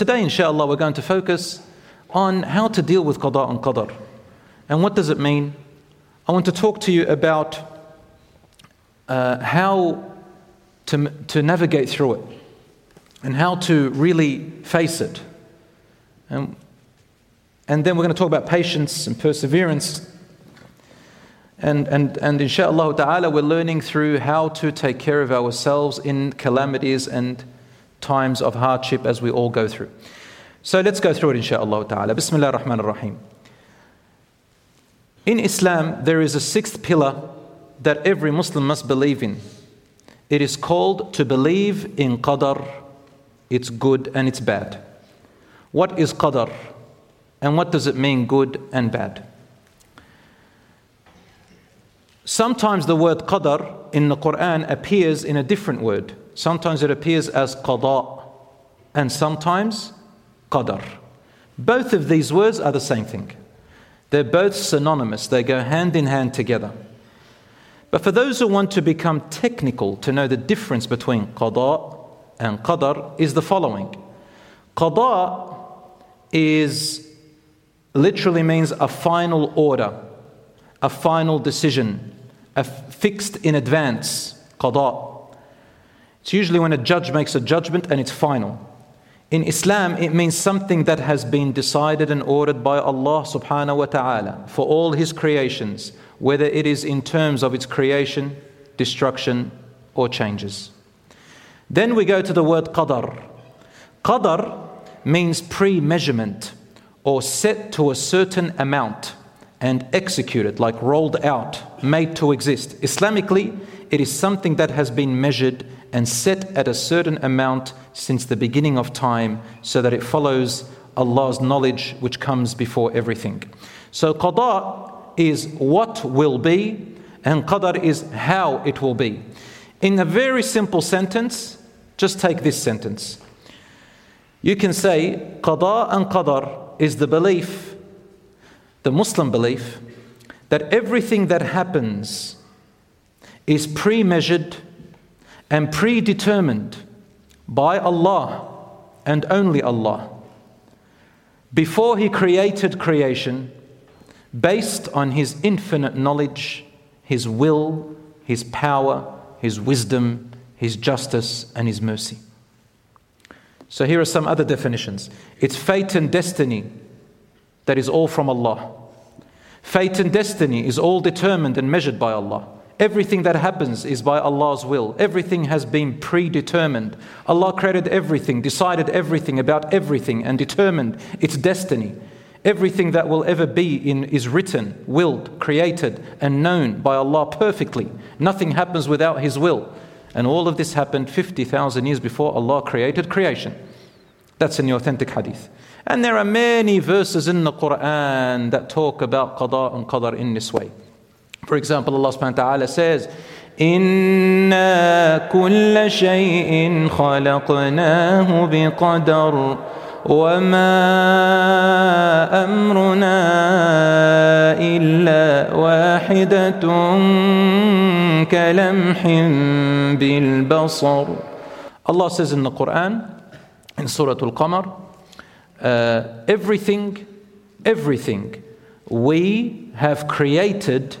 today, inshallah, we're going to focus on how to deal with qada and qadar. And what does it mean? I want to talk to you about uh, how to, to navigate through it and how to really face it. And, and then we're going to talk about patience and perseverance. And, and, and inshallah ta'ala, we're learning through how to take care of ourselves in calamities and times of hardship as we all go through. So let's go through it inshallah ta'ala. Bismillah ar-Rahman ar-Rahim. In Islam, there is a sixth pillar that every Muslim must believe in. It is called to believe in qadar, it's good and it's bad. What is qadar? And what does it mean, good and bad? Sometimes the word qadar in the Quran appears in a different word. Sometimes it appears as qada, and sometimes qadar. Both of these words are the same thing. They're both synonymous, they go hand in hand together. But for those who want to become technical to know the difference between qada and qadar, is the following Qada is literally means a final order, a final decision, a fixed in advance. Qada. It's usually when a judge makes a judgment and it's final. In Islam, it means something that has been decided and ordered by Allah subhanahu wa ta'ala for all His creations, whether it is in terms of its creation, destruction, or changes. Then we go to the word qadar. Qadar means pre measurement or set to a certain amount and executed, like rolled out, made to exist. Islamically, it is something that has been measured and set at a certain amount since the beginning of time so that it follows Allah's knowledge which comes before everything. So, qada is what will be, and qadar is how it will be. In a very simple sentence, just take this sentence. You can say qada and qadar is the belief, the Muslim belief, that everything that happens is pre measured and predetermined by Allah and only Allah before He created creation based on His infinite knowledge, His will, His power, His wisdom, His justice, and His mercy. So here are some other definitions it's fate and destiny that is all from Allah. Fate and destiny is all determined and measured by Allah. Everything that happens is by Allah's will. Everything has been predetermined. Allah created everything, decided everything about everything, and determined its destiny. Everything that will ever be in is written, willed, created, and known by Allah perfectly. Nothing happens without His will. And all of this happened 50,000 years before Allah created creation. That's in the authentic hadith. And there are many verses in the Quran that talk about qada and qadar in this way. For example, Allah subhanahu wa ta'ala says, إنا كل شيء خلقناه بقدر وما أمرنا إلا واحدة كلمح بالبصر Allah says in the Quran, in Surah Al-Qamar, uh, everything, everything we have created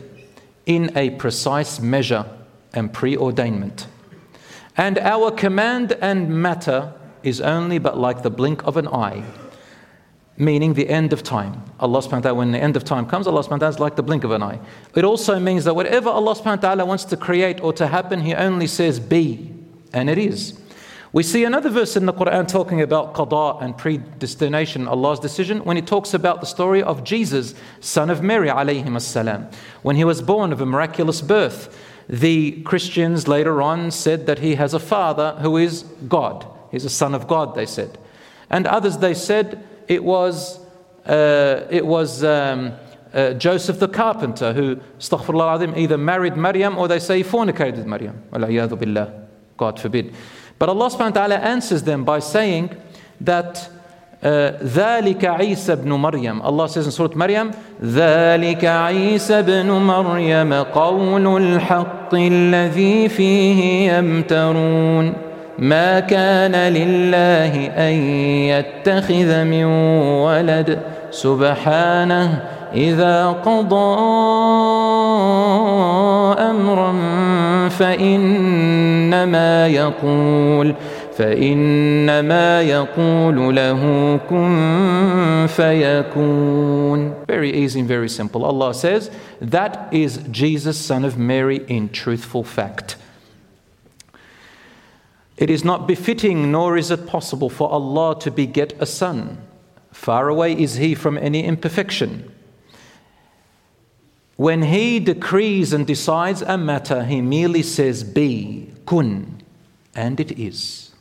in a precise measure and preordainment. And our command and matter is only but like the blink of an eye, meaning the end of time. Allah subhanahu wa ta'ala, when the end of time comes, Allah subhanahu wa ta'ala is like the blink of an eye. It also means that whatever Allah subhanahu wa ta'ala wants to create or to happen, He only says be, and it is. We see another verse in the Quran talking about qada and predestination, Allah's decision, when it talks about the story of Jesus, son of Mary, salam. When he was born of a miraculous birth, the Christians later on said that he has a father who is God. He's a son of God, they said. And others, they said it was, uh, it was um, uh, Joseph the carpenter who, astaghfirullah either married Maryam or they say he fornicated Maryam. God forbid. But Allah subhanahu wa ta'ala answers them by saying that ذلك عيسى ابن مريم. Allah says in Surah Maryam ذلك عيسى ابن مريم قول الحق الذي فيه يمترون. ما كان لله ان يتخذ من ولد. سبحانه اذا قضى امرا فانما يقول فإنما يقول له كن فيكون Very easy and very simple. Allah says, that is Jesus, son of Mary, in truthful fact. It is not befitting, nor is it possible for Allah to beget a son. Far away is He from any imperfection. When He decrees and decides a matter, He merely says, Be, kun, and it is.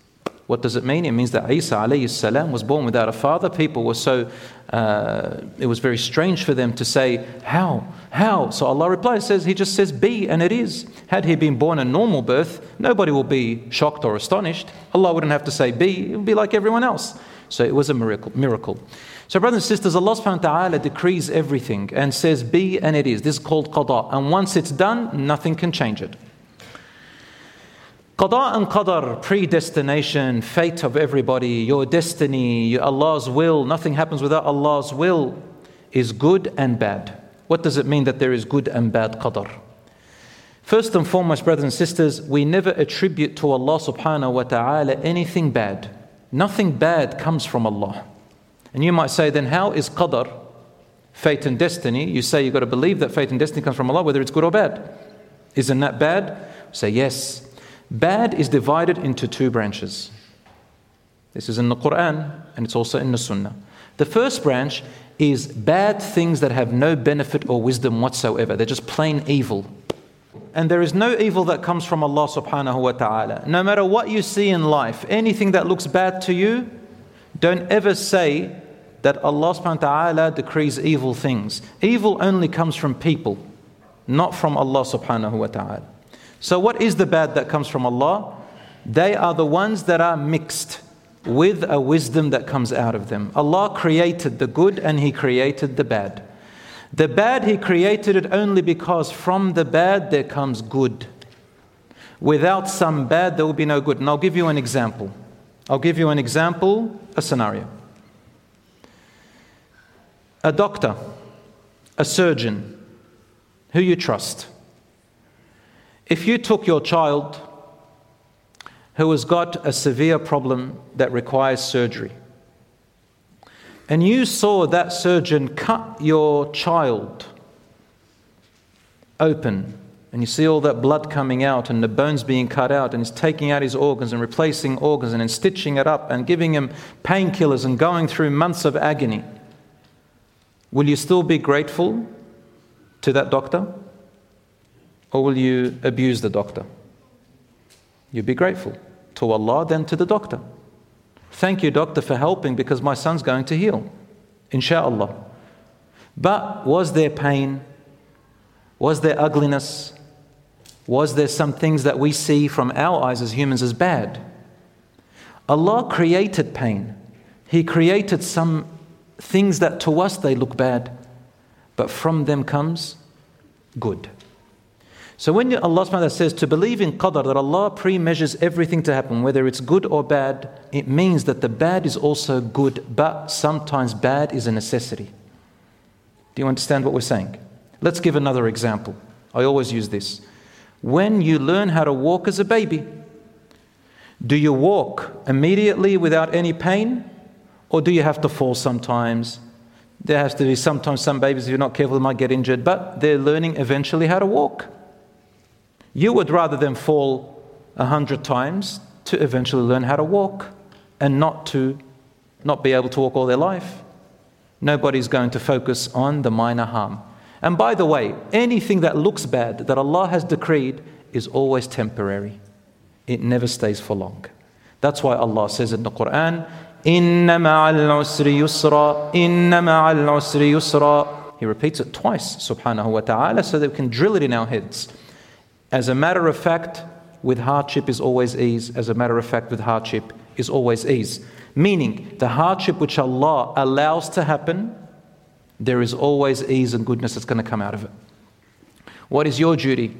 What does it mean? It means that Isa alayhi was born without a father. People were so, uh, it was very strange for them to say, How? How? So Allah replies, says, He just says, Be, and it is. Had he been born a normal birth, nobody will be shocked or astonished. Allah wouldn't have to say, Be, it would be like everyone else. So it was a miracle. miracle. So, brothers and sisters, Allah subhanahu wa ta'ala decrees everything and says, Be, and it is. This is called qada. And once it's done, nothing can change it. Qada and qadar, predestination, fate of everybody, your destiny, Allah's will, nothing happens without Allah's will, is good and bad. What does it mean that there is good and bad qadar? First and foremost, brothers and sisters, we never attribute to Allah subhanahu wa ta'ala anything bad. Nothing bad comes from Allah. And you might say, then how is qadar, fate and destiny? You say you've got to believe that fate and destiny comes from Allah, whether it's good or bad. Isn't that bad? Say yes. Bad is divided into two branches. This is in the Quran and it's also in the Sunnah. The first branch is bad things that have no benefit or wisdom whatsoever. They're just plain evil. And there is no evil that comes from Allah subhanahu wa ta'ala. No matter what you see in life, anything that looks bad to you, don't ever say that Allah subhanahu wa ta'ala decrees evil things. Evil only comes from people, not from Allah subhanahu wa ta'ala. So, what is the bad that comes from Allah? They are the ones that are mixed with a wisdom that comes out of them. Allah created the good and He created the bad. The bad, He created it only because from the bad there comes good. Without some bad, there will be no good. And I'll give you an example. I'll give you an example, a scenario. A doctor, a surgeon, who you trust if you took your child who has got a severe problem that requires surgery, and you saw that surgeon cut your child open, and you see all that blood coming out and the bones being cut out, and he's taking out his organs and replacing organs and then stitching it up and giving him painkillers and going through months of agony, will you still be grateful to that doctor? Or will you abuse the doctor? You'd be grateful to Allah, then to the doctor. Thank you, doctor, for helping because my son's going to heal. Insha'Allah. But was there pain? Was there ugliness? Was there some things that we see from our eyes as humans as bad? Allah created pain. He created some things that to us they look bad, but from them comes good. So when Allah subhanahu says to believe in qadar, that Allah pre-measures everything to happen, whether it's good or bad, it means that the bad is also good, but sometimes bad is a necessity. Do you understand what we're saying? Let's give another example. I always use this. When you learn how to walk as a baby, do you walk immediately without any pain? Or do you have to fall sometimes? There has to be sometimes some babies, if you're not careful, might get injured, but they're learning eventually how to walk. You would rather them fall a hundred times to eventually learn how to walk and not to not be able to walk all their life. Nobody's going to focus on the minor harm. And by the way, anything that looks bad that Allah has decreed is always temporary. It never stays for long. That's why Allah says in the Quran, Inna ma'al usri yusra, inna ma'al usri yusra. He repeats it twice, subhanahu wa ta'ala, so that we can drill it in our heads. As a matter of fact, with hardship is always ease. As a matter of fact, with hardship is always ease. Meaning, the hardship which Allah allows to happen, there is always ease and goodness that's going to come out of it. What is your duty?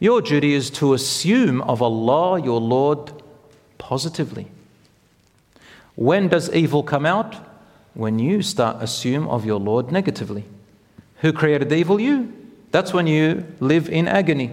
Your duty is to assume of Allah, your Lord, positively. When does evil come out? When you start assume of your Lord negatively. Who created evil? You. That's when you live in agony.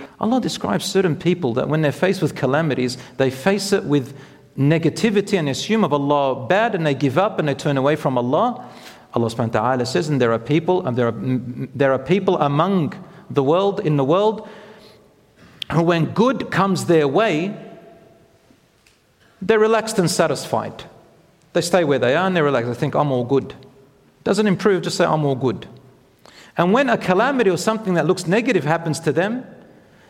Allah describes certain people that when they're faced with calamities, they face it with negativity and assume of Allah bad and they give up and they turn away from Allah. Allah subhanahu wa ta'ala says, and there are people, and there are, there are people among the world, in the world, who when good comes their way, they're relaxed and satisfied. They stay where they are and they're relaxed. They think, I'm all good. Doesn't improve, just say, I'm all good. And when a calamity or something that looks negative happens to them,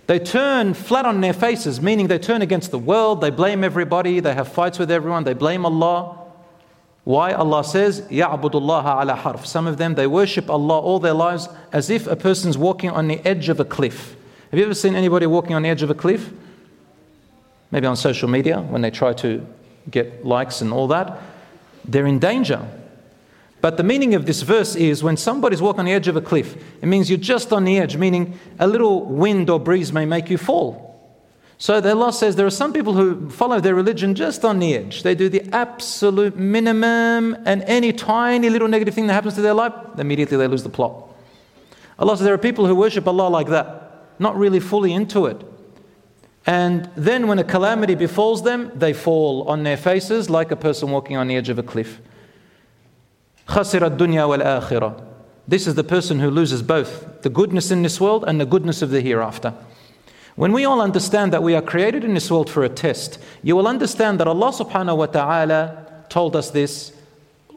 they turn flat on their faces, meaning they turn against the world, they blame everybody, they have fights with everyone, they blame Allah. Why? Allah says, Ya'budullah ala harf. Some of them, they worship Allah all their lives as if a person's walking on the edge of a cliff. Have you ever seen anybody walking on the edge of a cliff? Maybe on social media when they try to get likes and all that. They're in danger. But the meaning of this verse is when somebody's walking on the edge of a cliff, it means you're just on the edge, meaning a little wind or breeze may make you fall. So the Allah says there are some people who follow their religion just on the edge. They do the absolute minimum, and any tiny little negative thing that happens to their life, immediately they lose the plot. Allah says there are people who worship Allah like that, not really fully into it. And then when a calamity befalls them, they fall on their faces like a person walking on the edge of a cliff. خسر الدنيا والآخرة. This is the person who loses both the goodness in this world and the goodness of the hereafter. When we all understand that we are created in this world for a test, you will understand that Allah subhanahu wa ta'ala told us this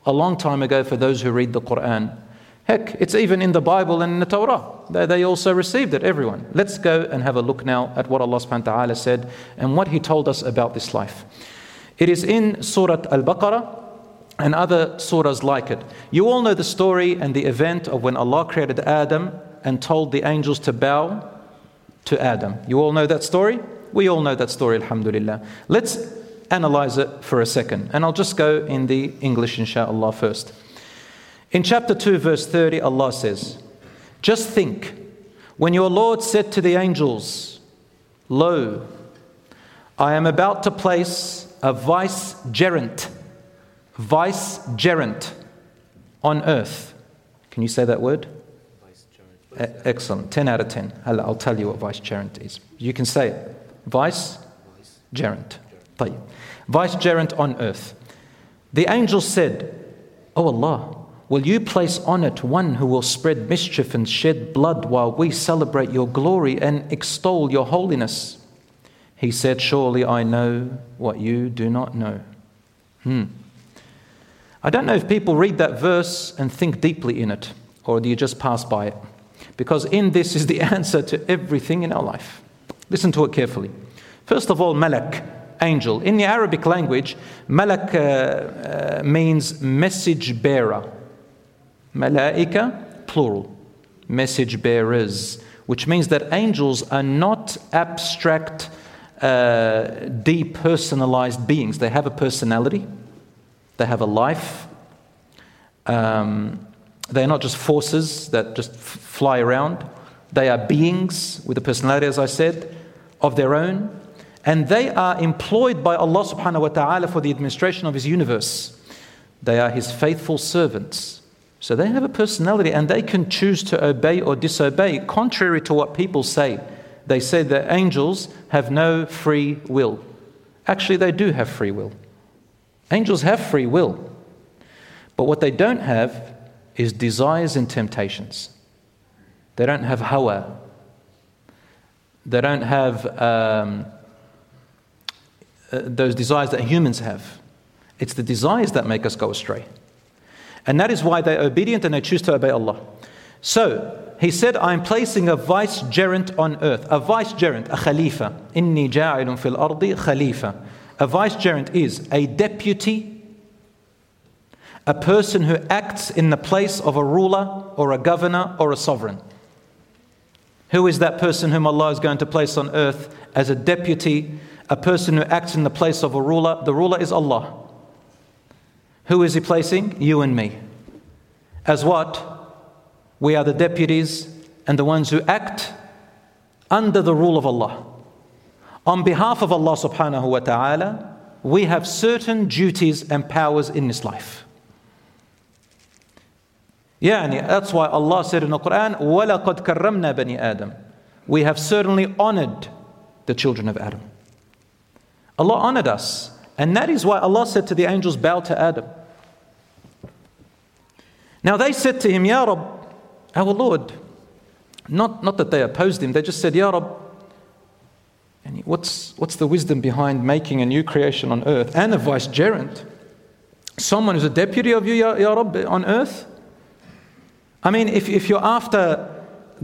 a long time ago for those who read the Quran. Heck, it's even in the Bible and in the Torah. They, they also received it, everyone. Let's go and have a look now at what Allah subhanahu wa ta'ala said and what He told us about this life. It is in Surah Al Baqarah, and other surahs like it. You all know the story and the event of when Allah created Adam and told the angels to bow to Adam. You all know that story? We all know that story, Alhamdulillah. Let's analyze it for a second, and I'll just go in the English, inshallah, first. In chapter 2, verse 30, Allah says, Just think, when your Lord said to the angels, Lo, I am about to place a vicegerent vicegerent on earth. Can you say that word? excellent. 10 out of 10. I'll tell you what vicegerent is. You can say it. Vicegerent. Vicegerent on earth. The angel said, O Allah, will you place on it one who will spread mischief and shed blood while we celebrate your glory and extol your holiness? He said, Surely I know what you do not know. Hmm. I don't know if people read that verse and think deeply in it, or do you just pass by it? Because in this is the answer to everything in our life. Listen to it carefully. First of all, malak, angel. In the Arabic language, malak uh, uh, means message bearer. Malaika, plural, message bearers, which means that angels are not abstract, uh, depersonalized beings. They have a personality they have a life. Um, they are not just forces that just f- fly around. They are beings with a personality, as I said, of their own. And they are employed by Allah subhanahu wa ta'ala for the administration of His universe. They are His faithful servants. So they have a personality and they can choose to obey or disobey, contrary to what people say. They say that angels have no free will. Actually, they do have free will. Angels have free will, but what they don't have is desires and temptations. They don't have hawa. They don't have um, uh, those desires that humans have. It's the desires that make us go astray. And that is why they're obedient and they choose to obey Allah. So, he said, I'm placing a vicegerent on earth. A vicegerent, a khalifa. Inni ja'ilun fil ardi khalifa. A vicegerent is a deputy, a person who acts in the place of a ruler or a governor or a sovereign. Who is that person whom Allah is going to place on earth as a deputy, a person who acts in the place of a ruler? The ruler is Allah. Who is He placing? You and me. As what? We are the deputies and the ones who act under the rule of Allah. On behalf of Allah subhanahu wa ta'ala, we have certain duties and powers in this life. Yani, that's why Allah said in the Quran, وَلَقَدْ كَرَّمْنَا بَنِي آدَمَ We have certainly honored the children of Adam. Allah honored us. And that is why Allah said to the angels, bow to Adam. Now they said to him, Ya Rab, our Lord, not, not that they opposed him, they just said, Ya Rab, and what's, what's the wisdom behind making a new creation on earth and a vicegerent? Someone who's a deputy of you, Ya, ya on earth? I mean, if, if you're after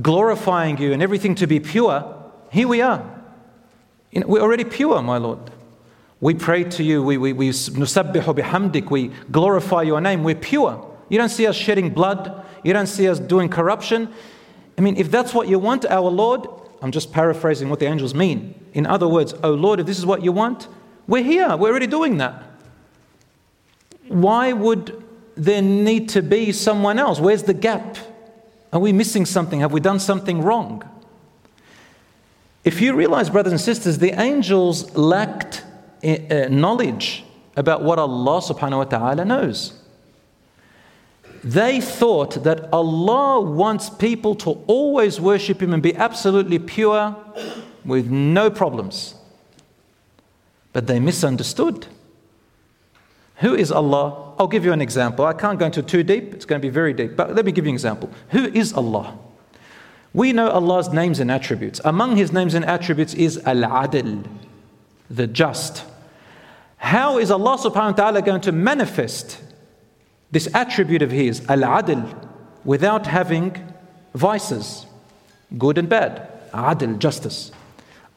glorifying you and everything to be pure, here we are. You know, we're already pure, my Lord. We pray to you, we, we, we, we glorify your name, we're pure. You don't see us shedding blood, you don't see us doing corruption. I mean, if that's what you want, our Lord, I'm just paraphrasing what the angels mean. In other words, oh Lord, if this is what you want, we're here, we're already doing that. Why would there need to be someone else? Where's the gap? Are we missing something? Have we done something wrong? If you realize, brothers and sisters, the angels lacked uh, knowledge about what Allah subhanahu wa ta'ala knows. They thought that Allah wants people to always worship Him and be absolutely pure with no problems. But they misunderstood. Who is Allah? I'll give you an example. I can't go into too deep, it's going to be very deep, but let me give you an example. Who is Allah? We know Allah's names and attributes. Among His names and attributes is Al Adil, the just. How is Allah subhanahu wa ta'ala going to manifest this attribute of his, al adl, without having vices, good and bad. Adl, justice.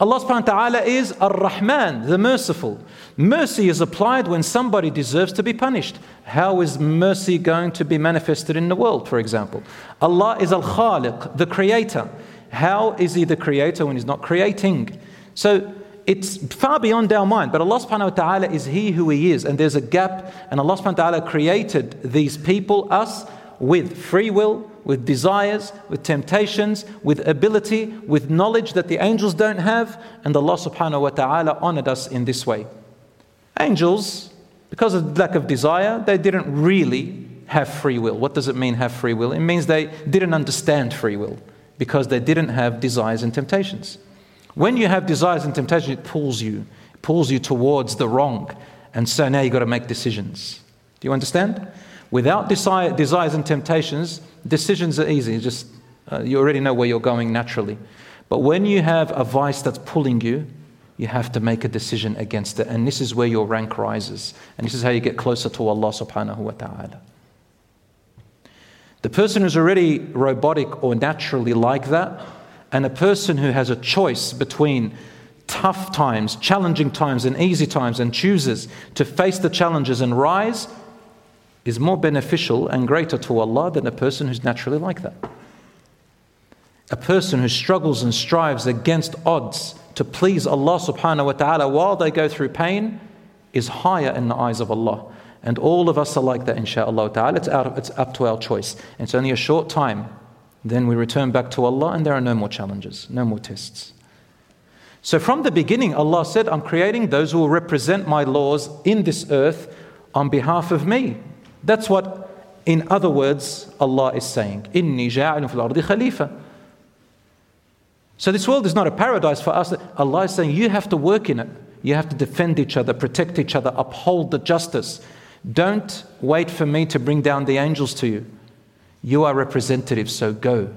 Allah subhanahu wa ta'ala is Ar Rahman, the merciful. Mercy is applied when somebody deserves to be punished. How is mercy going to be manifested in the world, for example? Allah is Al Khaliq, the creator. How is He the creator when He's not creating? So it's far beyond our mind, but Allah subhanahu wa ta'ala is He who He is, and there's a gap, and Allah subhanahu wa ta'ala created these people, us, with free will, with desires, with temptations, with ability, with knowledge that the angels don't have, and Allah subhanahu wa ta'ala honored us in this way. Angels, because of lack of desire, they didn't really have free will. What does it mean, have free will? It means they didn't understand free will because they didn't have desires and temptations. When you have desires and temptation, it pulls you, it pulls you towards the wrong. And so now you've got to make decisions. Do you understand? Without desire, desires and temptations, decisions are easy. Just uh, you already know where you're going naturally. But when you have a vice that's pulling you, you have to make a decision against it. And this is where your rank rises. And this is how you get closer to Allah subhanahu wa ta'ala. The person who's already robotic or naturally like that, and a person who has a choice between tough times, challenging times, and easy times, and chooses to face the challenges and rise, is more beneficial and greater to Allah than a person who's naturally like that. A person who struggles and strives against odds to please Allah subhanahu wa ta'ala while they go through pain is higher in the eyes of Allah. And all of us are like that, inshaAllah ta'ala. It's, out of, it's up to our choice. It's only a short time then we return back to Allah and there are no more challenges, no more tests. So from the beginning, Allah said, I'm creating those who will represent my laws in this earth on behalf of me. That's what, in other words, Allah is saying. Inni ja'ilun fil ardi khalifa. So this world is not a paradise for us. Allah is saying you have to work in it. You have to defend each other, protect each other, uphold the justice. Don't wait for me to bring down the angels to you. You are representatives, so go.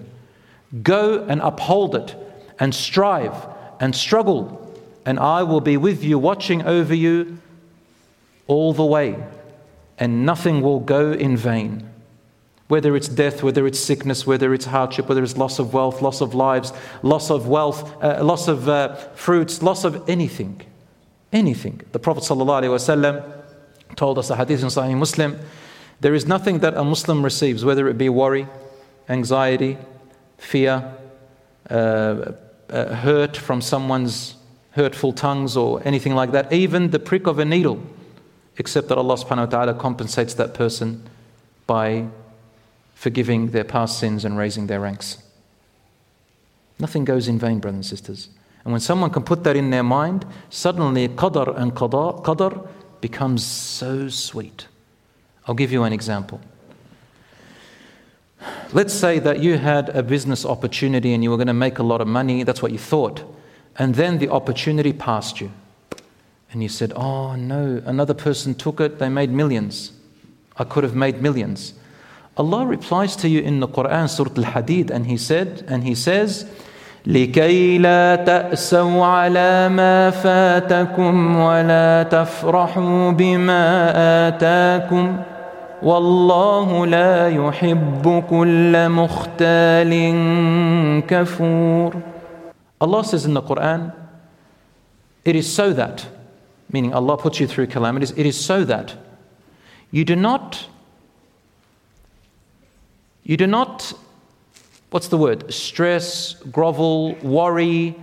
Go and uphold it, and strive and struggle, and I will be with you, watching over you all the way, and nothing will go in vain. Whether it's death, whether it's sickness, whether it's hardship, whether it's loss of wealth, loss of lives, loss of wealth, uh, loss of uh, fruits, loss of anything. Anything. The Prophet ﷺ told us, the hadith in Sahih Muslim, there is nothing that a Muslim receives, whether it be worry, anxiety, fear, uh, uh, hurt from someone's hurtful tongues or anything like that, even the prick of a needle, except that Allah subhanahu wa ta'ala compensates that person by forgiving their past sins and raising their ranks. Nothing goes in vain, brothers and sisters. And when someone can put that in their mind, suddenly qadar and qadar, qadar becomes so sweet. I'll give you an example. Let's say that you had a business opportunity and you were going to make a lot of money, that's what you thought. And then the opportunity passed you. And you said, Oh no, another person took it, they made millions. I could have made millions. Allah replies to you in the Quran, Surah Al Hadid, and He said, and He says, لكي لا تأسوا على ما فاتكم ولا تفرحوا بما آتاكم والله لا يحب كل مختال كفور Allah says in the Quran, it is so that, meaning Allah puts you through calamities, it is so that you do not, you do not what's the word? Stress, grovel, worry,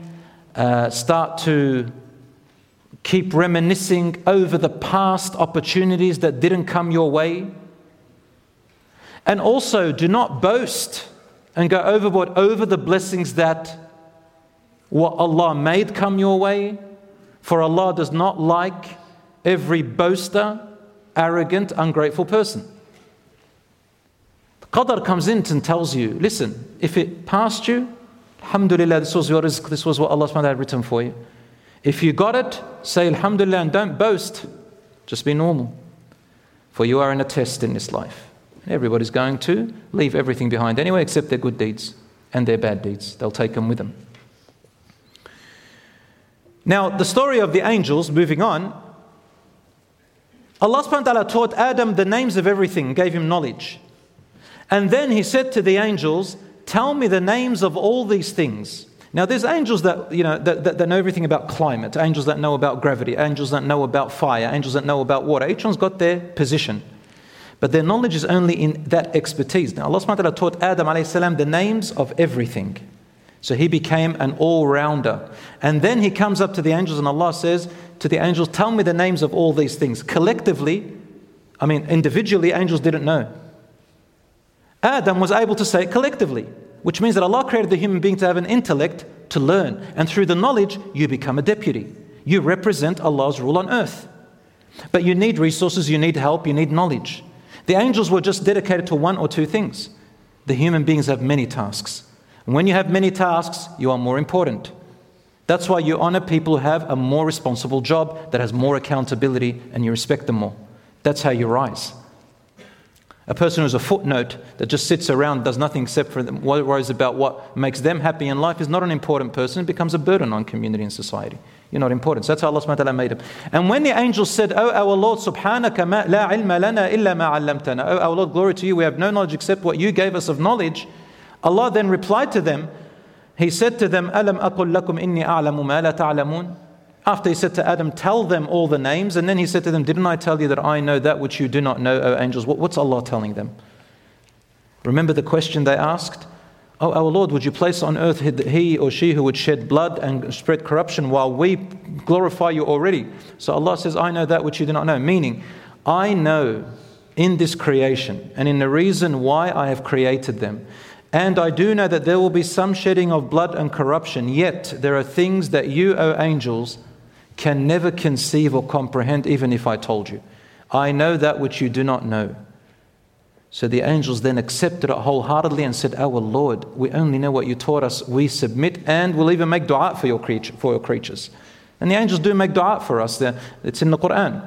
uh, start to keep reminiscing over the past opportunities that didn't come your way. And also, do not boast and go overboard over the blessings that what Allah made come your way. For Allah does not like every boaster, arrogant, ungrateful person. Qadar comes in and tells you, listen, if it passed you, Alhamdulillah, this was your rizq, this was what Allah SWT had written for you. If you got it, say Alhamdulillah and don't boast. Just be normal. For you are in a test in this life. Everybody's going to leave everything behind anyway, except their good deeds and their bad deeds. They'll take them with them. Now, the story of the angels, moving on, Allah subhanahu wa ta'ala taught Adam the names of everything, gave him knowledge. And then he said to the angels, Tell me the names of all these things. Now, there's angels that, you know, that, that, that, know everything about climate, angels that know about gravity, angels that know about fire, angels that know about water. Each one's got their position. But their knowledge is only in that expertise. Now, Allah subhanahu taught Adam salam the names of everything. So he became an all rounder. And then he comes up to the angels, and Allah says to the angels, Tell me the names of all these things. Collectively, I mean, individually, angels didn't know. Adam was able to say it collectively, which means that Allah created the human being to have an intellect to learn. And through the knowledge, you become a deputy. You represent Allah's rule on earth. But you need resources, you need help, you need knowledge. The angels were just dedicated to one or two things. The human beings have many tasks. And when you have many tasks, you are more important. That's why you honor people who have a more responsible job that has more accountability and you respect them more. That's how you rise. A person who's a footnote that just sits around, does nothing except for them, worries about what makes them happy in life, is not an important person. It becomes a burden on community and society. You're not important. So that's how Allah subhanahu wa ta'ala made him. And when the angels said, Oh, our Lord, subhanaka ma, la ilma lana illa ma allamtana. Oh, our Lord, glory to you, we have no knowledge except what you gave us of knowledge. Allah then replied to them, He said to them, Alam aqul lakum inni a'lamu ma la ta'lamun. After he said to Adam, Tell them all the names. And then he said to them, Didn't I tell you that I know that which you do not know, O angels? What's Allah telling them? Remember the question they asked? Oh, our Lord, would you place on earth he or she who would shed blood and spread corruption while we glorify you already? So Allah says, I know that which you do not know. Meaning, I know in this creation and in the reason why I have created them and I do know that there will be some shedding of blood and corruption, yet there are things that you, O angels, can never conceive or comprehend, even if I told you. I know that which you do not know. So the angels then accepted it wholeheartedly and said, Our Lord, we only know what you taught us. We submit and we'll even make dua for your, creature, for your creatures. And the angels do make dua for us. It's in the Quran.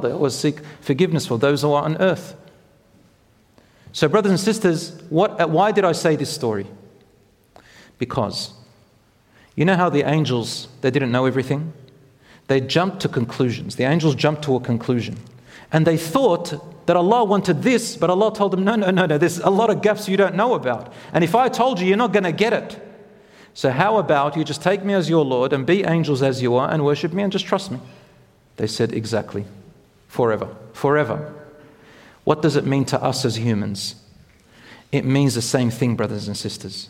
They always seek forgiveness for those who are on earth. So, brothers and sisters, what, uh, why did I say this story? Because you know how the angels, they didn't know everything? They jumped to conclusions. The angels jumped to a conclusion. And they thought that Allah wanted this, but Allah told them, no, no, no, no, there's a lot of gaps you don't know about. And if I told you, you're not going to get it. So, how about you just take me as your Lord and be angels as you are and worship me and just trust me? They said, Exactly. Forever. Forever. What does it mean to us as humans? It means the same thing, brothers and sisters.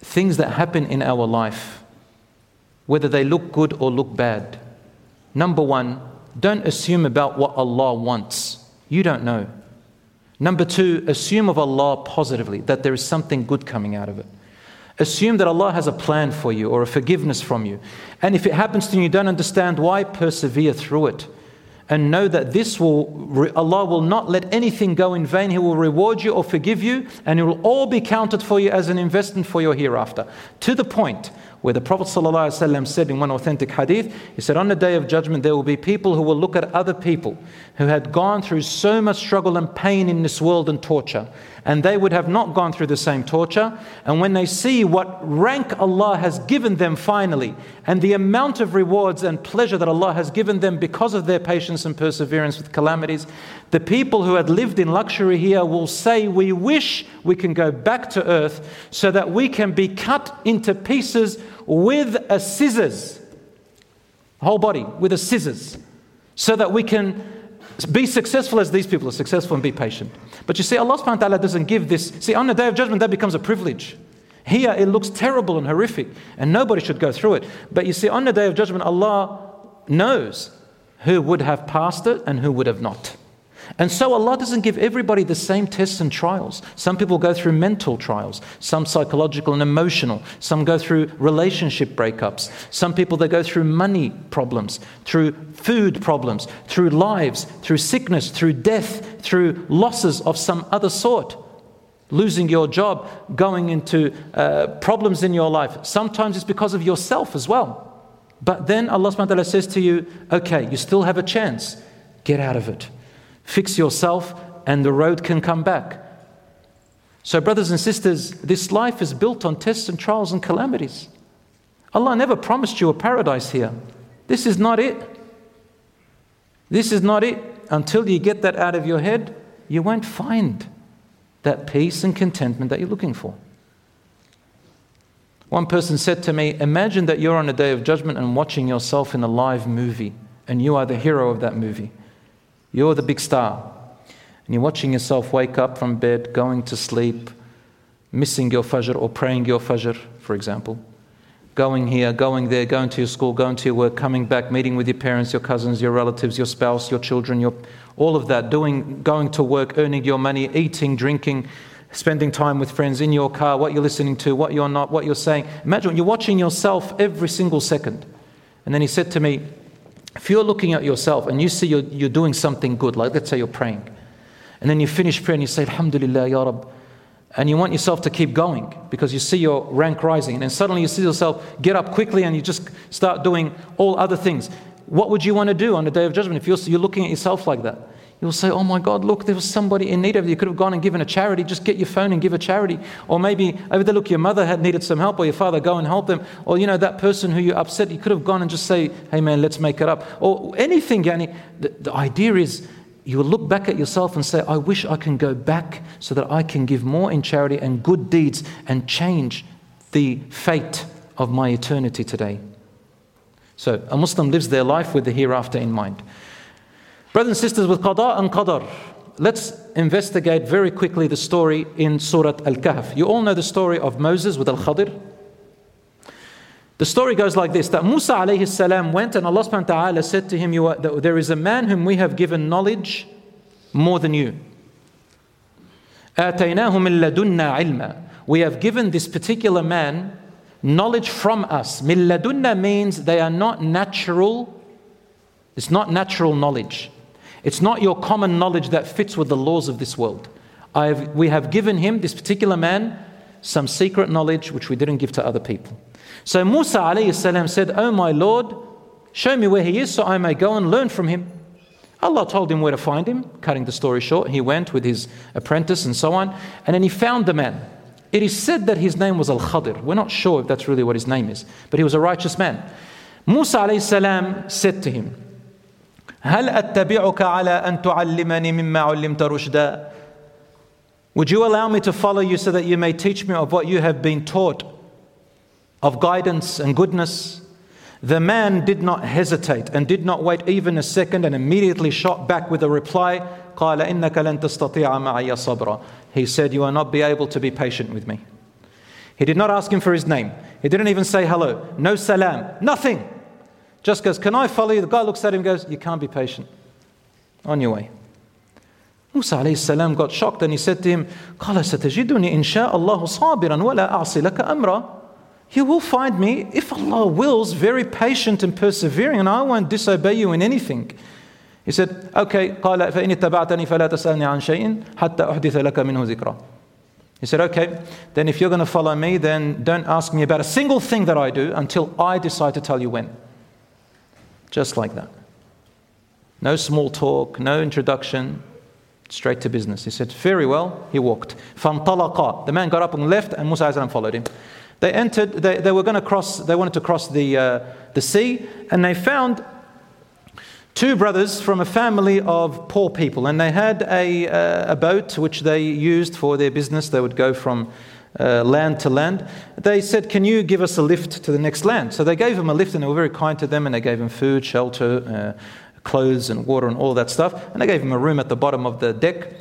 Things that happen in our life, whether they look good or look bad, number one, don't assume about what Allah wants. You don't know. Number two, assume of Allah positively, that there is something good coming out of it. Assume that Allah has a plan for you or a forgiveness from you. And if it happens to you, you don't understand why, persevere through it. And know that this will, Allah will not let anything go in vain. He will reward you or forgive you, and it will all be counted for you as an investment for your hereafter. To the point where the Prophet ﷺ said in one authentic hadith, he said, On the day of judgment, there will be people who will look at other people who had gone through so much struggle and pain in this world and torture, and they would have not gone through the same torture. And when they see what rank Allah has given them finally, and the amount of rewards and pleasure that Allah has given them because of their patience and perseverance with calamities, the people who had lived in luxury here will say, We wish we can go back to earth so that we can be cut into pieces with a scissors, whole body with a scissors, so that we can be successful as these people are successful and be patient. But you see, Allah subhanahu wa ta'ala doesn't give this. See, on the day of judgment, that becomes a privilege. Here, it looks terrible and horrific, and nobody should go through it. But you see, on the day of judgment, Allah knows who would have passed it and who would have not. And so Allah doesn't give everybody the same tests and trials. Some people go through mental trials, some psychological and emotional, some go through relationship breakups, some people they go through money problems, through food problems, through lives, through sickness, through death, through losses of some other sort. Losing your job, going into uh, problems in your life. Sometimes it's because of yourself as well. But then Allah says to you, okay, you still have a chance. Get out of it. Fix yourself, and the road can come back. So, brothers and sisters, this life is built on tests and trials and calamities. Allah never promised you a paradise here. This is not it. This is not it. Until you get that out of your head, you won't find that peace and contentment that you're looking for. One person said to me, Imagine that you're on a day of judgment and watching yourself in a live movie, and you are the hero of that movie. You're the big star. And you're watching yourself wake up from bed, going to sleep, missing your fajr or praying your fajr, for example. Going here, going there, going to your school, going to your work, coming back, meeting with your parents, your cousins, your relatives, your spouse, your children, your, all of that, doing, going to work, earning your money, eating, drinking, spending time with friends in your car, what you're listening to, what you're not, what you're saying. Imagine you're watching yourself every single second. And then he said to me, if you're looking at yourself and you see you're, you're doing something good, like let's say you're praying, and then you finish prayer and you say, Alhamdulillah, Ya Rab, and you want yourself to keep going because you see your rank rising, and then suddenly you see yourself get up quickly and you just start doing all other things. What would you want to do on the day of judgment if you're, you're looking at yourself like that? You'll say, Oh my God, look, there was somebody in need of it. You could have gone and given a charity. Just get your phone and give a charity. Or maybe over there, look, your mother had needed some help, or your father, go and help them. Or, you know, that person who you upset, you could have gone and just say, Hey man, let's make it up. Or anything, Yani. The, the idea is you will look back at yourself and say, I wish I can go back so that I can give more in charity and good deeds and change the fate of my eternity today. So a Muslim lives their life with the hereafter in mind. Brothers and sisters, with qada and qadar, let's investigate very quickly the story in Surah Al Kahf. You all know the story of Moses with Al Khadir. The story goes like this that Musa alayhi salam went and Allah subhanahu wa ta'ala said to him, are, There is a man whom we have given knowledge more than you. We have given this particular man knowledge from us. Milladunna means they are not natural, it's not natural knowledge. It's not your common knowledge that fits with the laws of this world. Have, we have given him, this particular man, some secret knowledge which we didn't give to other people. So Musa alayhi said, Oh my Lord, show me where he is so I may go and learn from him. Allah told him where to find him. Cutting the story short, he went with his apprentice and so on, and then he found the man. It is said that his name was Al Khadir. We're not sure if that's really what his name is, but he was a righteous man. Musa alayhi said to him, هل أتبعك على أن تعلمني مما علمت رشدا Would you allow me to follow you so that you may teach me of what you have been taught of guidance and goodness. The man did not hesitate and did not wait even a second and immediately shot back with a reply قال إنك لن تستطيع معي صبرا He said, You will not be able to be patient with me. He did not ask him for his name. He didn't even say hello. No salam. Nothing. Just goes, Can I follow you? The guy looks at him and goes, You can't be patient. On your way. Musa alayhi salam got shocked and he said to him, قال ستجدني إن شاء الله صابرا ولا أعصي لك أمرا You will find me, if Allah wills, very patient and persevering, and I won't disobey you in anything. He said, Okay, قال فإن اتبعتني فلا تسألني عن شيء حتى أحدث لك منه ذكرا. He said, Okay, then if you're going to follow me, then don't ask me about a single thing that I do until I decide to tell you when. Just like that. No small talk, no introduction, straight to business. He said, Very well. He walked. فانطلقا. The man got up and left, and Musa followed him. They entered, they, they were going to cross, they wanted to cross the, uh, the sea, and they found two brothers from a family of poor people, and they had a, uh, a boat which they used for their business. They would go from uh, land to land. They said, Can you give us a lift to the next land? So they gave them a lift, and they were very kind to them, and they gave them food, shelter, uh, clothes, and water, and all that stuff. And they gave them a room at the bottom of the deck.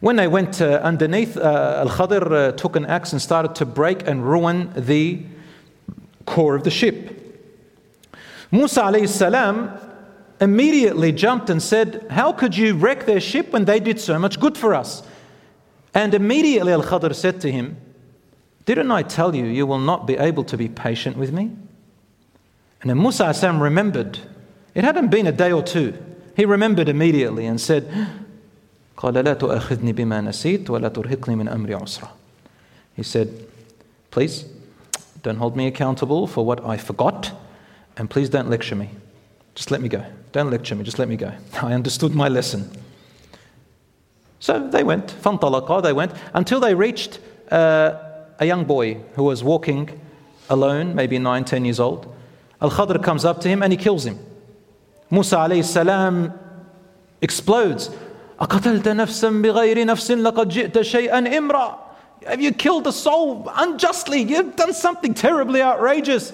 When they went uh, underneath, uh, Al Khadir uh, took an axe and started to break and ruin the core of the ship. Musa salam immediately jumped and said, How could you wreck their ship when they did so much good for us? And immediately Al Khadr said to him, Didn't I tell you, you will not be able to be patient with me? And then Musa Assam remembered. It hadn't been a day or two. He remembered immediately and said, He said, Please don't hold me accountable for what I forgot, and please don't lecture me. Just let me go. Don't lecture me, just let me go. I understood my lesson. So they went, فانطلقا, they went until they reached uh, a young boy who was walking alone, maybe nine, ten years old. Al Khadr comes up to him and he kills him. Musa alayhi salam explodes. أقتلت نفسا بغير نفس لقد جئت شيئا إمرا Have you killed a soul unjustly? You've done something terribly outrageous.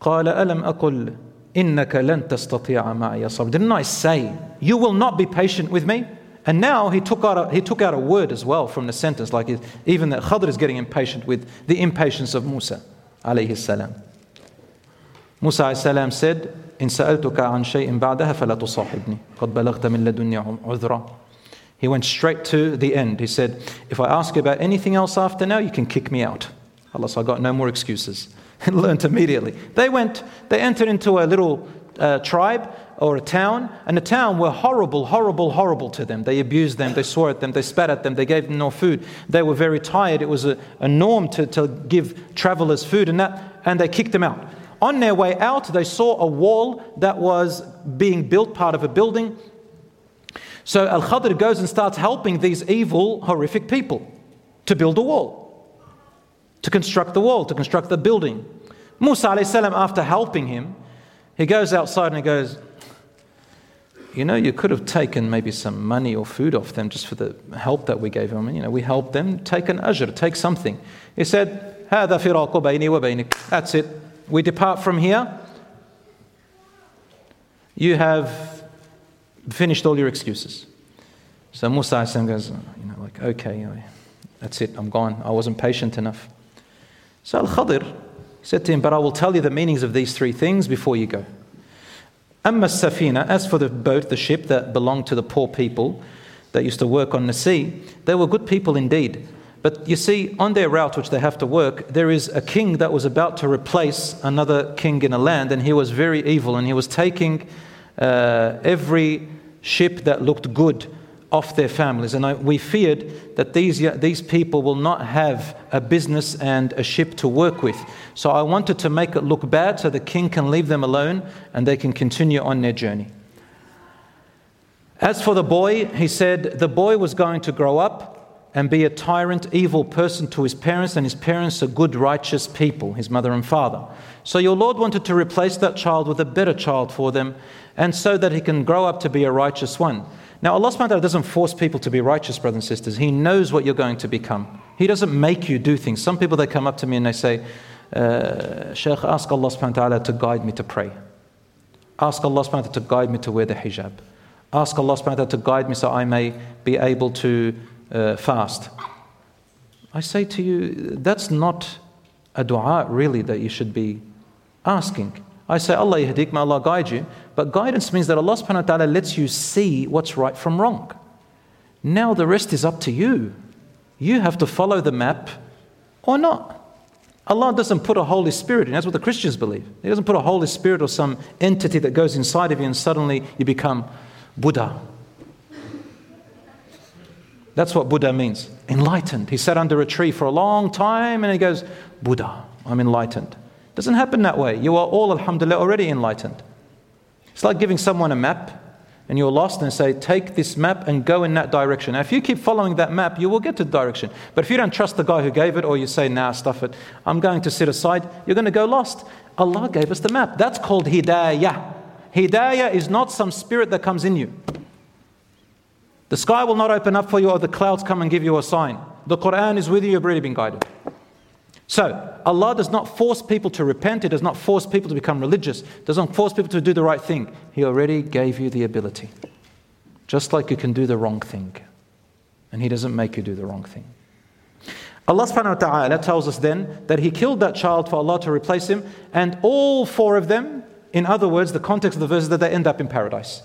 قال ألم أقل إنك لن تستطيع معي صبر Didn't I say you will not be patient with me? And now he took out a, he took out a word as well from the sentence, like even that Khadr is getting impatient with the impatience of Musa alayhi salam. Musa alayhi salam said, إن سألتك عن شيء بعدها فلا تصاحبني قد بلغت من لدني عذرا He went straight to the end. He said, If I ask you about anything else after now, you can kick me out. Allah, so I got no more excuses. And learned immediately. They went, they entered into a little uh, tribe or a town, and the town were horrible, horrible, horrible to them. They abused them, they swore at them, they spat at them, they gave them no food. They were very tired. It was a, a norm to, to give travelers food and that, and they kicked them out. On their way out, they saw a wall that was being built, part of a building. So Al Khadr goes and starts helping these evil, horrific people to build a wall, to construct the wall, to construct the building. Musa, after helping him, he goes outside and he goes, You know, you could have taken maybe some money or food off them just for the help that we gave them. You know, we helped them, take an ajr, take something. He said, That's it we depart from here, you have finished all your excuses. So Musa goes, you know, like, okay, that's it, I'm gone. I wasn't patient enough. So Al Khadir said to him, But I will tell you the meanings of these three things before you go. Amma Safina, as for the boat, the ship that belonged to the poor people that used to work on the sea, they were good people indeed. But you see, on their route which they have to work, there is a king that was about to replace another king in a land, and he was very evil, and he was taking uh, every ship that looked good off their families. And I, we feared that these, these people will not have a business and a ship to work with. So I wanted to make it look bad so the king can leave them alone and they can continue on their journey. As for the boy, he said the boy was going to grow up and be a tyrant, evil person to his parents, and his parents are good, righteous people, his mother and father. So your Lord wanted to replace that child with a better child for them, and so that he can grow up to be a righteous one. Now, Allah subhanahu wa ta'ala doesn't force people to be righteous, brothers and sisters. He knows what you're going to become. He doesn't make you do things. Some people, they come up to me and they say, uh, Shaykh, ask Allah subhanahu wa ta'ala to guide me to pray. Ask Allah subhanahu wa ta'ala to guide me to wear the hijab. Ask Allah subhanahu wa ta'ala to guide me so I may be able to uh, fast. I say to you, that's not a dua really that you should be asking. I say, Allah yahdik, may Allah guide you. But guidance means that Allah subhanahu wa ta'ala lets you see what's right from wrong. Now the rest is up to you. You have to follow the map or not. Allah doesn't put a Holy Spirit in. That's what the Christians believe. He doesn't put a Holy Spirit or some entity that goes inside of you and suddenly you become Buddha. That's what Buddha means enlightened. He sat under a tree for a long time and he goes, Buddha, I'm enlightened. Doesn't happen that way. You are all, alhamdulillah, already enlightened. It's like giving someone a map and you're lost and say, Take this map and go in that direction. Now, if you keep following that map, you will get to the direction. But if you don't trust the guy who gave it, or you say, Nah, stuff it, I'm going to sit aside, you're going to go lost. Allah gave us the map. That's called hidayah. Hidayah is not some spirit that comes in you. The sky will not open up for you, or the clouds come and give you a sign. The Quran is with you, you've already been guided. So, Allah does not force people to repent, He does not force people to become religious, does not force people to do the right thing. He already gave you the ability. Just like you can do the wrong thing. And He doesn't make you do the wrong thing. Allah subhanahu wa ta'ala tells us then that He killed that child for Allah to replace him, and all four of them, in other words, the context of the verse is that they end up in paradise.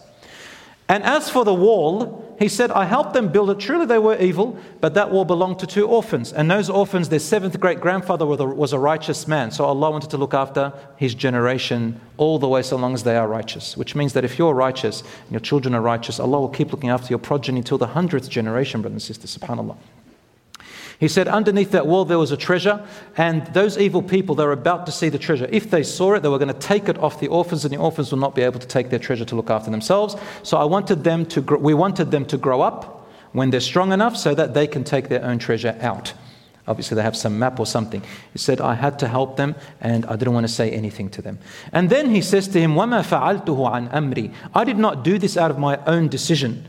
And as for the wall, he said, I helped them build it. Truly they were evil, but that wall belonged to two orphans. And those orphans, their seventh great grandfather was a righteous man. So Allah wanted to look after his generation all the way so long as they are righteous. Which means that if you're righteous and your children are righteous, Allah will keep looking after your progeny till the hundredth generation, brothers and sisters. SubhanAllah. He said, underneath that wall there was a treasure, and those evil people, they were about to see the treasure. If they saw it, they were going to take it off the orphans, and the orphans will not be able to take their treasure to look after themselves. So I wanted them to, we wanted them to grow up when they're strong enough so that they can take their own treasure out. Obviously, they have some map or something. He said, I had to help them and I didn't want to say anything to them. And then he says to him, وَمَا فَعَلْتُهُ عَنْ أَمْرِي I did not do this out of my own decision.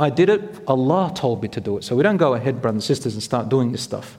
I did it, Allah told me to do it. So we don't go ahead, brothers and sisters, and start doing this stuff.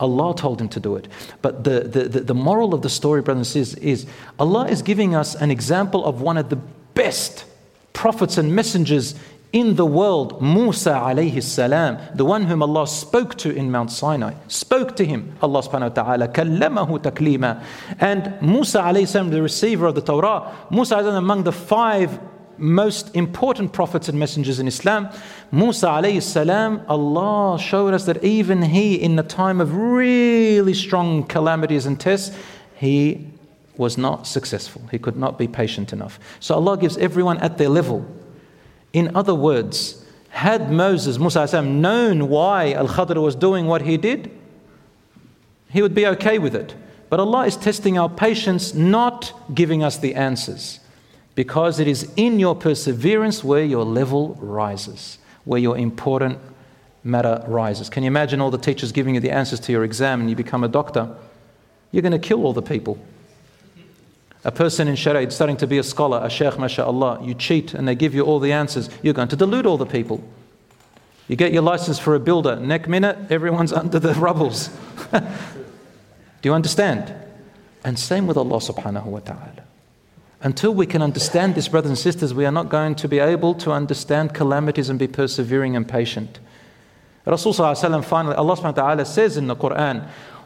Allah told him to do it. But the, the, the, moral of the story, brothers and sisters, is Allah is giving us an example of one of the best prophets and messengers in the world, Musa alayhi salam, the one whom Allah spoke to in Mount Sinai, spoke to him, Allah subhanahu wa ta'ala, kallamahu taklima. And Musa alayhi salam, the receiver of the Torah, Musa is among the five most important prophets and messengers in Islam, Musa alayhi salam, Allah showed us that even he, in the time of really strong calamities and tests, he was not successful. He could not be patient enough. So Allah gives everyone at their level. In other words, had Moses, Musa salam, known why Al Khadr was doing what he did, he would be okay with it. But Allah is testing our patience, not giving us the answers because it is in your perseverance where your level rises, where your important matter rises. Can you imagine all the teachers giving you the answers to your exam and you become a doctor? You're going to kill all the people. A person in Sharia starting to be a scholar, a sheikh, mashallah, you cheat and they give you all the answers, you're going to delude all the people. You get your license for a builder, next minute, everyone's under the rubbles. Do you understand? And same with Allah subhanahu wa ta'ala. Until we can understand this, brothers and sisters, we are not going to be able to understand calamities and be persevering and patient. Rasul finally, Allah says in the Quran,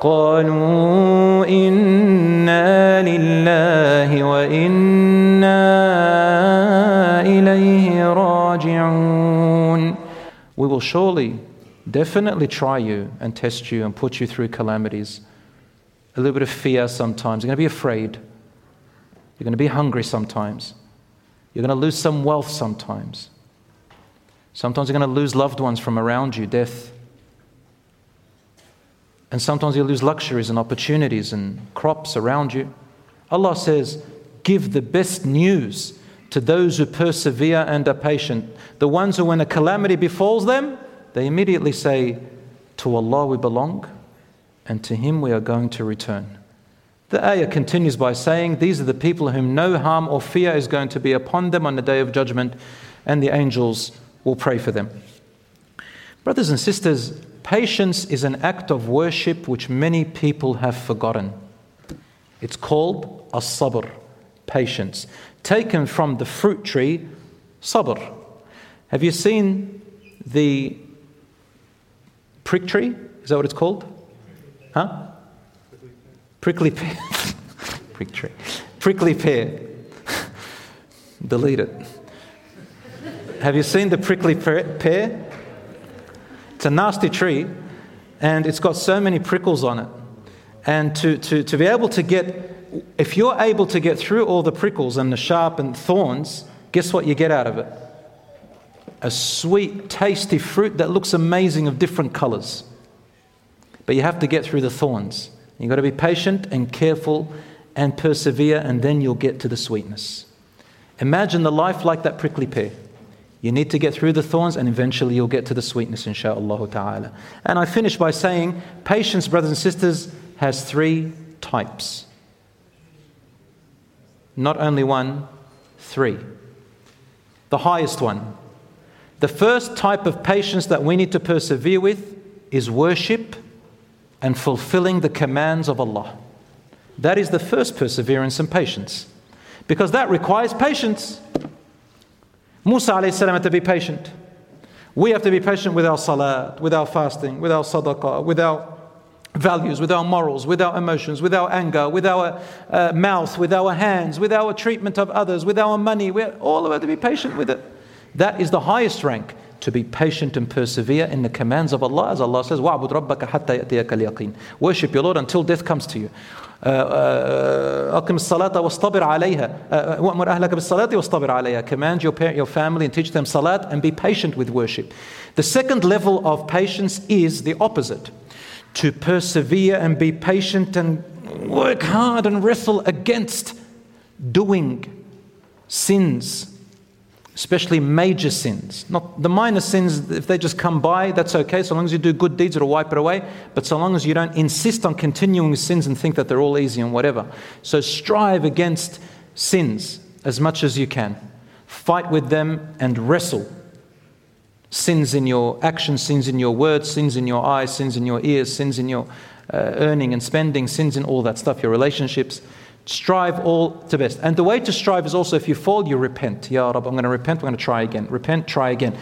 قالوا انا لله وانا إليه راجعون We will surely, definitely try you and test you and put you through calamities. A little bit of fear sometimes. You're going to be afraid. You're going to be hungry sometimes. You're going to lose some wealth sometimes. Sometimes you're going to lose loved ones from around you, death. And sometimes you'll lose luxuries and opportunities and crops around you. Allah says, give the best news to those who persevere and are patient. The ones who, when a calamity befalls them, they immediately say, To Allah we belong, and to Him we are going to return. The ayah continues by saying, These are the people whom no harm or fear is going to be upon them on the day of judgment, and the angels will pray for them. Brothers and sisters, patience is an act of worship which many people have forgotten. It's called as sabr, patience, taken from the fruit tree sabr. Have you seen the prick tree? Is that what it's called? Huh? Prickly pear. prick tree. Prickly pear. Delete it. Have you seen the prickly pear? It's a nasty tree and it's got so many prickles on it. And to, to, to be able to get, if you're able to get through all the prickles and the sharp and thorns, guess what you get out of it? A sweet, tasty fruit that looks amazing of different colors. But you have to get through the thorns. You've got to be patient and careful and persevere, and then you'll get to the sweetness. Imagine the life like that prickly pear. You need to get through the thorns and eventually you'll get to the sweetness, inshaAllah ta'ala. And I finish by saying patience, brothers and sisters, has three types. Not only one, three. The highest one. The first type of patience that we need to persevere with is worship and fulfilling the commands of Allah. That is the first perseverance and patience. Because that requires patience. Musa alayhi to be patient. We have to be patient with our salat, with our fasting, with our sadaqah, with our values, with our morals, with our emotions, with our anger, with our uh, mouth, with our hands, with our treatment of others, with our money. We're all have to be patient with it. That is the highest rank to be patient and persevere in the commands of Allah, as Allah says, وَعْبُدْ رَبَّكَ حَتَّى يَأْتِيَكَ الْيَقِينَ Worship your Lord until death comes to you. أقم الصلاة واصطبر عليها وأمر أهلك بالصلاة واصطبر عليها Command your, parent, your family and teach them salat and be patient with worship. The second level of patience is the opposite. To persevere and be patient and work hard and wrestle against doing sins especially major sins. Not the minor sins, if they just come by, that's okay. So long as you do good deeds, it'll wipe it away. But so long as you don't insist on continuing sins and think that they're all easy and whatever. So strive against sins as much as you can. Fight with them and wrestle. Sins in your actions, sins in your words, sins in your eyes, sins in your ears, sins in your uh, earning and spending, sins in all that stuff, your relationships. Strive all to best. And the way to strive is also if you fall, you repent. Ya Rab, I'm going to repent, I'm going to try again. Repent, try again.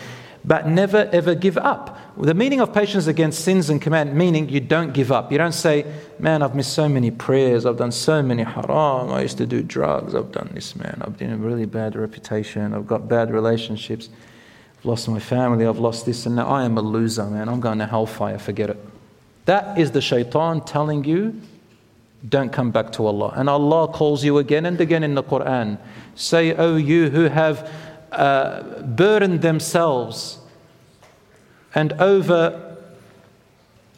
But never ever give up. The meaning of patience against sins and command, meaning you don't give up. You don't say, Man, I've missed so many prayers, I've done so many haram, I used to do drugs, I've done this, man, I've been a really bad reputation, I've got bad relationships, I've lost my family, I've lost this, and now I am a loser, man, I'm going to hellfire, forget it. That is the shaitan telling you don't come back to Allah. And Allah calls you again and again in the Quran. Say, O you who have uh, burdened themselves and over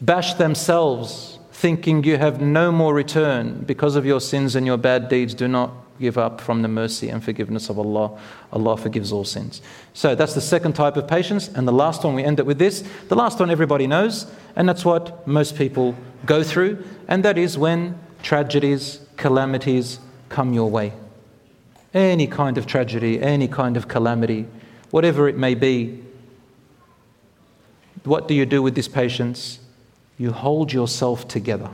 bashed themselves, thinking you have no more return because of your sins and your bad deeds, do not give up from the mercy and forgiveness of Allah. Allah forgives all sins. So that's the second type of patience. And the last one, we end it with this. The last one everybody knows, and that's what most people go through, and that is when tragedies, calamities come your way. Any kind of tragedy, any kind of calamity, whatever it may be, what do you do with this patience? You hold yourself together.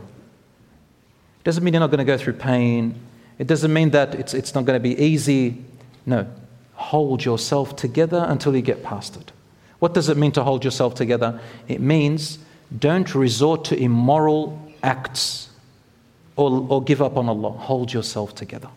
It doesn't mean you're not going to go through pain. It doesn't mean that it's, it's not going to be easy. No. Hold yourself together until you get past it. What does it mean to hold yourself together? It means don't resort to immoral acts or, or give up on Allah. Hold yourself together.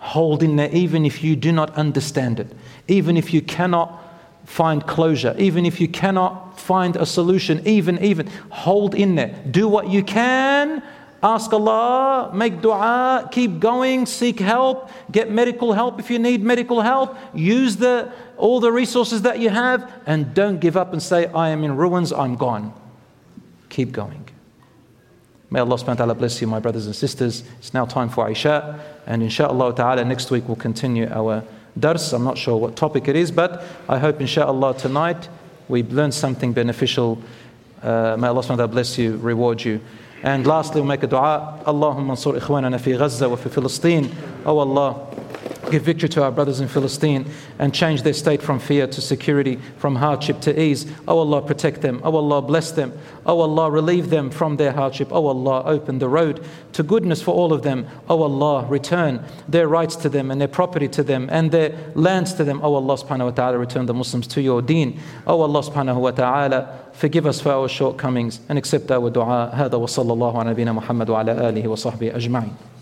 Hold in there, even if you do not understand it, even if you cannot find closure, even if you cannot find a solution, even, even, hold in there. Do what you can. Ask Allah, make dua, keep going, seek help, get medical help if you need medical help, use the, all the resources that you have, and don't give up and say, I am in ruins, I'm gone. Keep going. May Allah subhanahu wa ta'ala bless you, my brothers and sisters. It's now time for Isha, and inshallah ta'ala next week we'll continue our dars. I'm not sure what topic it is, but I hope, inshallah, tonight we learned something beneficial. Uh, may Allah subhanahu bless you, reward you. And lastly, we'll make a dua. Allahumma ansur ikhwanana fi Gaza wa fi. Oh Allah, give victory to our brothers in Philistine and change their state from fear to security, from hardship to ease. Oh Allah, protect them. Oh Allah, bless them. Oh Allah, relieve them from their hardship. Oh Allah, open the road to goodness for all of them. Oh Allah, return their rights to them and their property to them and their lands to them. Oh Allah subhanahu wa ta'ala, return the Muslims to your deen. Oh Allah subhanahu wa ta'ala, forgive us for our shortcomings and accept our dua. هذا وصلى الله على نبينا محمد وعلى آله وصحبه أجمعين.